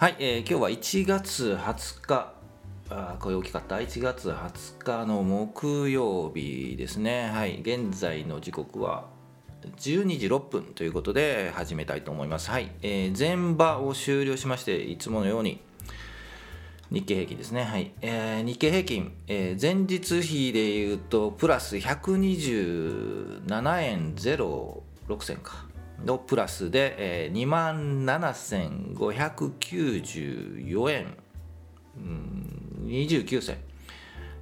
はい、えー今日は1月20日。あこれ大きかった？1月20日の木曜日ですね。はい現在の時刻は12時6分ということで始めたいと思います。はい、えー前場を終了しましていつものように日経平均ですね、はいえー日経平均、えー前日比でいうとプラス127円06銭か。のプラスで、えー、2万7594円。うん29銭。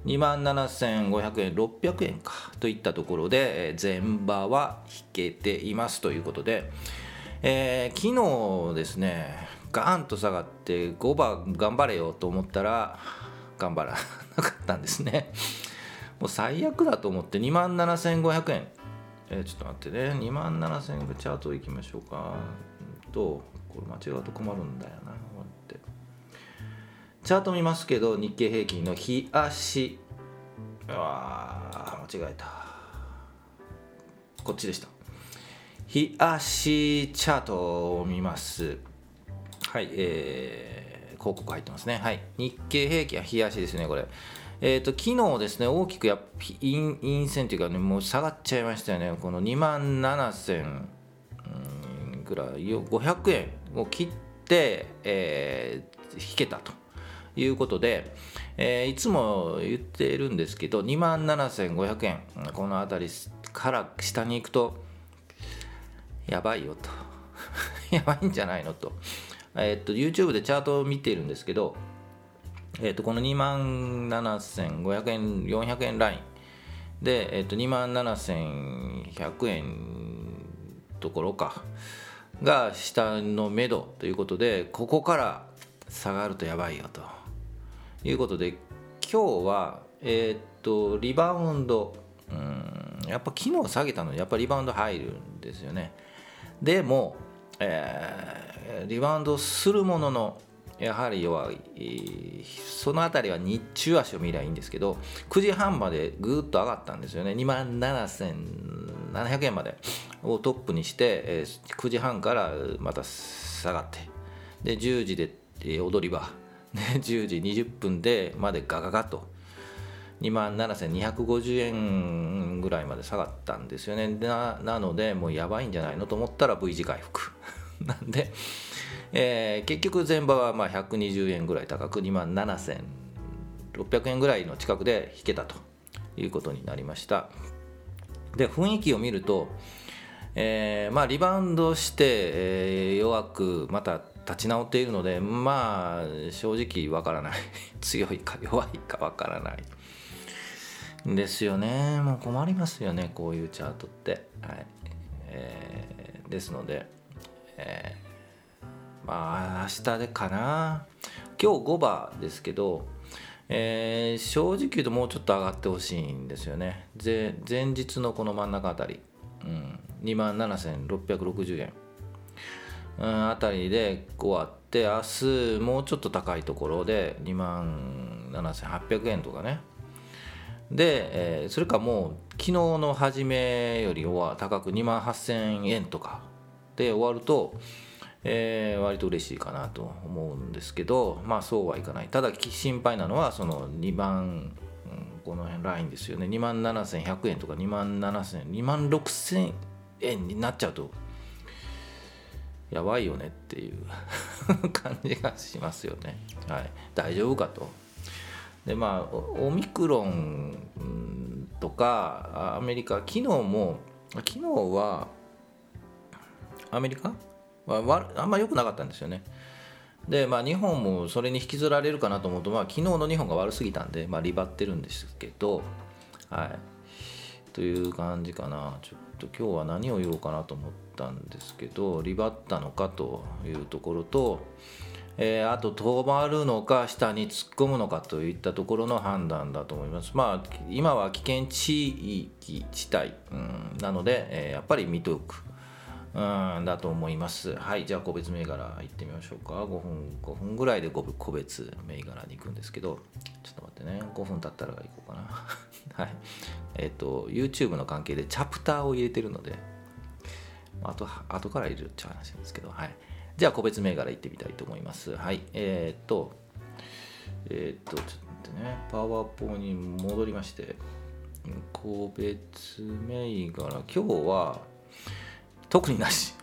2万7500円600円か。といったところで、え前場は引けています。ということで、えー昨日ですねガーンと下がって5番頑張れよと思ったら頑張らなかったんですね。もう最悪だと思って2万7500円。えちょっと待ってね。2万7000円チャートいきましょうか。とこれ間違うと困るんだよな。こうやって。チャート見ますけど日経平均の日足。うわー間違えた。こっちでした。日足チャートを見ます。はいえー、広告入ってますね。はい。日経平均は日足ですねこれ。えー、と昨日ですね大きくや陰陰線というかねもう下がっちゃいましたよね。この2万7000ぐらい500円を切って、えー引けたと。いうことで、えーいつも言ってるんですけど2万7500円。この辺りから下に行くとやばいよと。やばいんじゃないのと,、えー、と YouTube でチャートを見ているんですけどえー、とこの2万7500円400円ライン。で、えー、と2万7100円ところかが下の目処ということでここから下がるとやばいよと。いうことで今日はえっ、とリバウンドうんやっぱ昨日下げたのにやっぱりリバウンド入るんですよね。でも、えーリバウンドするもののやはり弱い、そのあたりは日中足を見りゃいいんですけど9時半までぐーっと上がったんですよね。2万7700円までをトップにして、えー9時半からまた下がって。で10時で、えー踊り場。で10時20分でまでガガガと。2万7250円ぐらいまで下がったんですよね。ななのでもうやばいんじゃないのと思ったら V 字回復。なんで、えー結局前場はまあ120円ぐらい高く2万7600円ぐらいの近くで引けたということになりました。で雰囲気を見ると、えーまあ、リバウンドして、えー弱くまた立ち直っているのでまあ正直わからない。強いか弱いかわからない。ですよね。もう困りますよねこういうチャートって。はい、えーですので、えーまあ明日でかな。今日5番ですけど、えー正直言うともうちょっと上がってほしいんですよね。前日のこの真ん中あたり、うん、2万7660円。うんあたりで終わって明日もうちょっと高いところで2万7800円とかね。で、えーそれかもう昨日の初めよりは高く2万8000円とかで終わると、えー割と嬉しいかなと思うんですけどまあそうはいかないただ心配なのはその2万、うんこの辺ラインですよね2万7100円とか2万7000円2万6000円になっちゃうとやばいよねっていう 感じがしますよね。はい、大丈夫かと。でまあオミクロンとかアメリカ昨日も昨日はアメリカ？はわあんま良くなかったんですよね。でまあ日本もそれに引きずられるかなと思うと、まあ、昨日の日本が悪すぎたんで、まあ、リバってるんですけどはい。という感じかな。ちょっと今日は何を言おうかなと思ったんですけどリバったのかというところと、えーあと止まるのか下に突っ込むのかといったところの判断だと思います。まあ今は危険地域地帯、うんなので、えーやっぱり見ておく。うんだと思います。はいじゃあ個別銘柄行ってみましょうか。5分5分ぐらいで個別銘柄に行くんですけど。ちょっと待ってね。5分経ったら行こうかな。はい。えっ、と YouTube の関係でチャプターを入れてるので。あと後から入れるっていう話なんですけど。はい。じゃあ個別銘柄いってみたいと思います。はい。えー、っとえー、っとちょっと待ってね。パワーポに戻りまして。個別銘柄。今日は特になし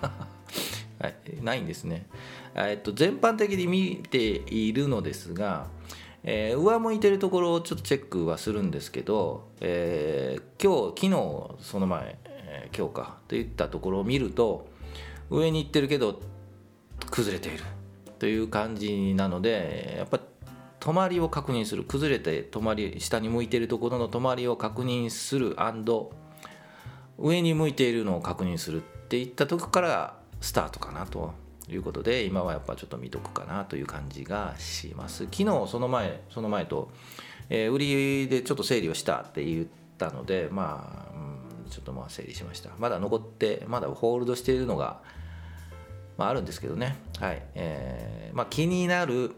はい、ないんですね。えっと、全般的に見ているのですが、えー、上向いてるところをちょっとチェックはするんですけど、えー、今日昨日その前、えー、今日かといったところを見ると上に行ってるけど崩れているという感じなのでやっぱ止まりを確認する崩れて止まり下に向いてるところの止まりを確認する上に向いているのを確認するっていったとこからスタートかなということで今はやっぱちょっと見とくかなという感じがします。昨日その前その前と、えー、売りでちょっと整理をしたって言ったのでまあ、うん、ちょっとまあ整理しました。まだ残ってまだホールドしているのが、まあ、あるんですけどね。はい、えー、まあ気になる、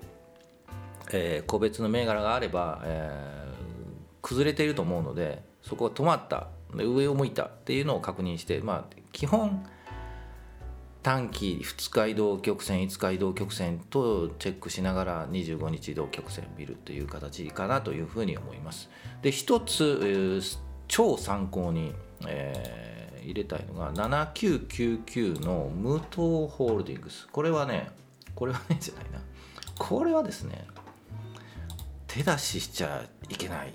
えー、個別の銘柄があれば、え、崩れていると思うのでそこが止まった上を向いたっていうのを確認してまあ基本短期2日移動曲線5日移動曲線とチェックしながら25日移動曲線見るという形かなというふうに思います。で一つ、超参考に、えー、入れたいのが7999の無糖ホールディングス。これはねこれはねじゃないな。これはですね手出ししちゃいけない。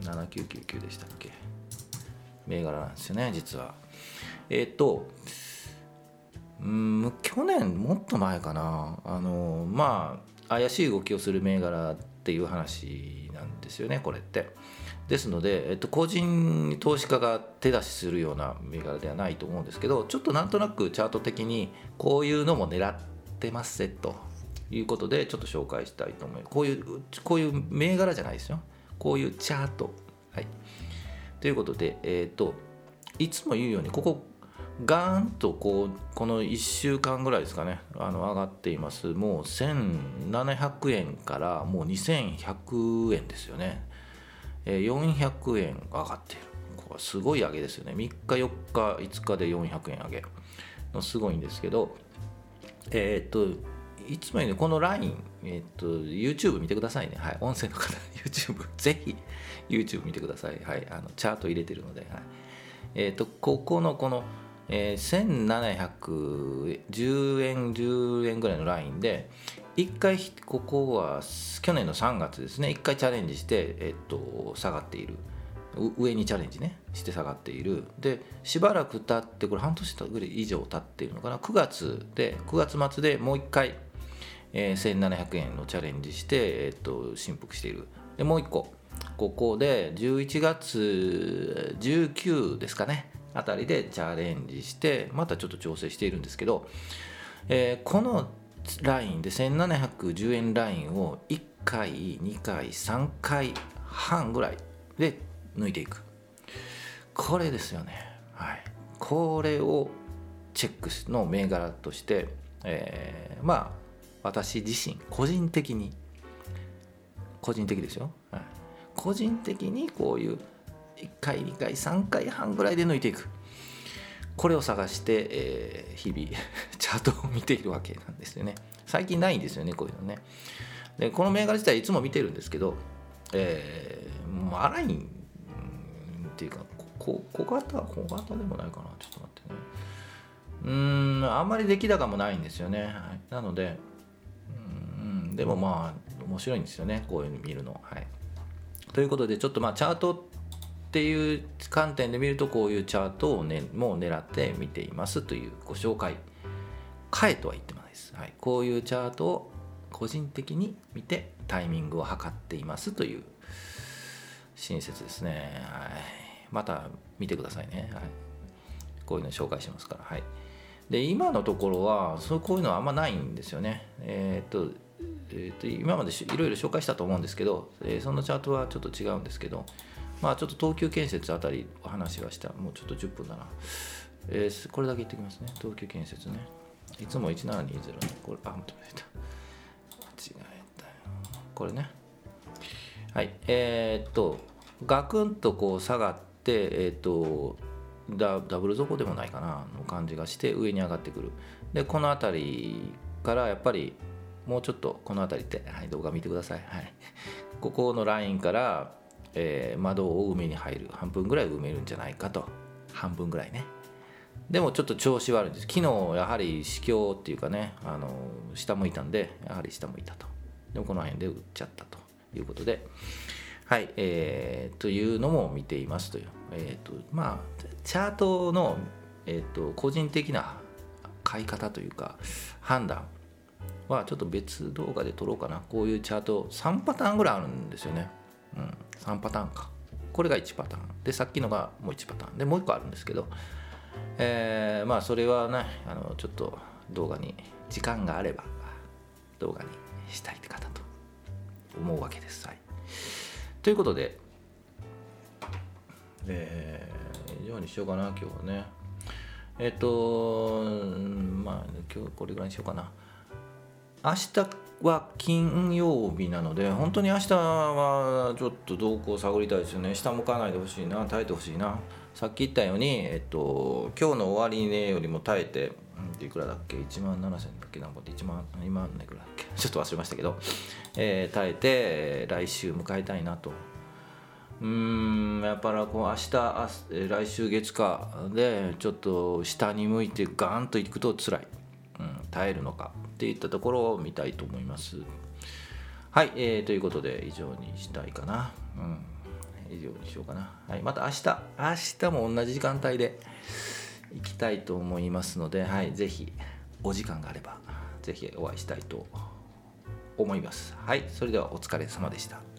7999でしたっけ？銘柄なんですよね実は。えっ、ー、とうん去年もっと前かな。あのまあ怪しい動きをする銘柄っていう話なんですよねこれって。ですので、えっと、個人投資家が手出しするような銘柄ではないと思うんですけどちょっとなんとなくチャート的にこういうのも狙ってますせと。いうことでちょっと紹介したいと思います。こういうこういう銘柄じゃないですよ。こういうチャート。はい。ということでえっ、といつも言うようにここガーンとこうこの1週間ぐらいですかねあの上がっています。もう1700円からもう2100円ですよね、えー、400円上がっている。これすごい上げですよね。3日4日5日で400円上げのすごいんですけどえー、っといつも言うこのライン、え、っと YouTube 見てくださいね。はい。音声の方 YouTube ぜひ YouTube 見てください。はい。あのチャート入れてるので、はい。え、っとここのこのえー、1710円10円ぐらいのラインで1回ここは去年の3月ですね。1回チャレンジして、えっと、下がっている。上にチャレンジね。して下がっている。でしばらく経ってこれ半年ぐらい以上経っているのかな。9月で9月末でもう1回、えー、1700円のチャレンジして、えっと、振幅している。でもう1個。ここで11月19ですかね。あたりでチャレンジしてまたちょっと調整しているんですけど、えー、このラインで1710円ラインを1回2回3回半ぐらいで抜いていく。これですよね。はい。これをチェックの銘柄として、えー、まあ私自身個人的に個人的ですよ、はい、個人的にこういう1回2回3回半ぐらいで抜いていく。これを探して、えー、日々 チャートを見ているわけなんですよね。最近ないんですよねこういうのね。でこの銘柄自体いつも見てるんですけど、えー、もう荒いっていうか小型小型でもないかな。ちょっと待ってね。うんあんまり出来高もないんですよね、はい、なのででもまあ面白いんですよねこういうの見るの。はい。ということでちょっとまあチャートっていう観点で見るとこういうチャートを、ね、もう狙って見ていますというご紹介。変えとは言ってないです、はい、こういうチャートを個人的に見てタイミングを測っていますという親切ですね、はい、また見てくださいね、はい、こういうの紹介しますから。はい。で今のところはそうこういうのはあんまないんですよね。えー、っとえー、と今までいろいろ紹介したと思うんですけど、えー、そのチャートはちょっと違うんですけどまあちょっと東急建設あたりお話はしたもうちょっと10分だな、えー、これだけ言ってきますね。東急建設ね。いつも1720ね。これあ間違えた。間違えたよ。これね。はい。えー、っとガクンとこう下がってえー、っとダダブル底でもないかな。の感じがして上に上がってくる。でこの辺りからやっぱりもうちょっとこの辺りって、はい、動画見てください、はい、ここのラインから、えー窓を埋めに入る半分ぐらい埋めるんじゃないかと。半分ぐらいね。でもちょっと調子悪いんです。昨日やはり市況っていうかねあの下向いたんでやはり下向いたと。でもこの辺で売っちゃったということで。はいえー、というのも見ていますという。えっ、とまあチャートの、えー、と個人的な買い方というか判断。はちょっと別動画で撮ろうかな。こういうチャート3パターンぐらいあるんですよね。うん。3パターンか。これが1パターン。でさっきのがもう1パターン。でもう1個あるんですけど。えーまあそれはねあのちょっと動画に時間があれば動画にしたいって方と思うわけです。はい、ということで、えー、以上にしようかな今日はね。えっ、とまあ今日これぐらいにしようかな。明日は金曜日なので本当に明日はちょっと動向を探りたいですよね。下向かないでほしいな耐えてほしいな。さっき言ったように、えっと、今日の終値よりも耐えていくらだっけ？1万7000だっけ？なんぼって？1万2万いくらだっけ？ちょっと忘れましたけど、えー耐えて来週迎えたいなと。うんやっぱりこう明日あえー来週月火でちょっと下に向いてガーンといくと辛い、うん、耐えるのか。っていったところを見たいと思います。はい、えーということで以上にしたいかな。うん。以上にしようかな。はいまた明日。明日も同じ時間帯で行きたいと思いますので、はい、ぜひお時間があればぜひお会いしたいと思います。はいそれではお疲れ様でした。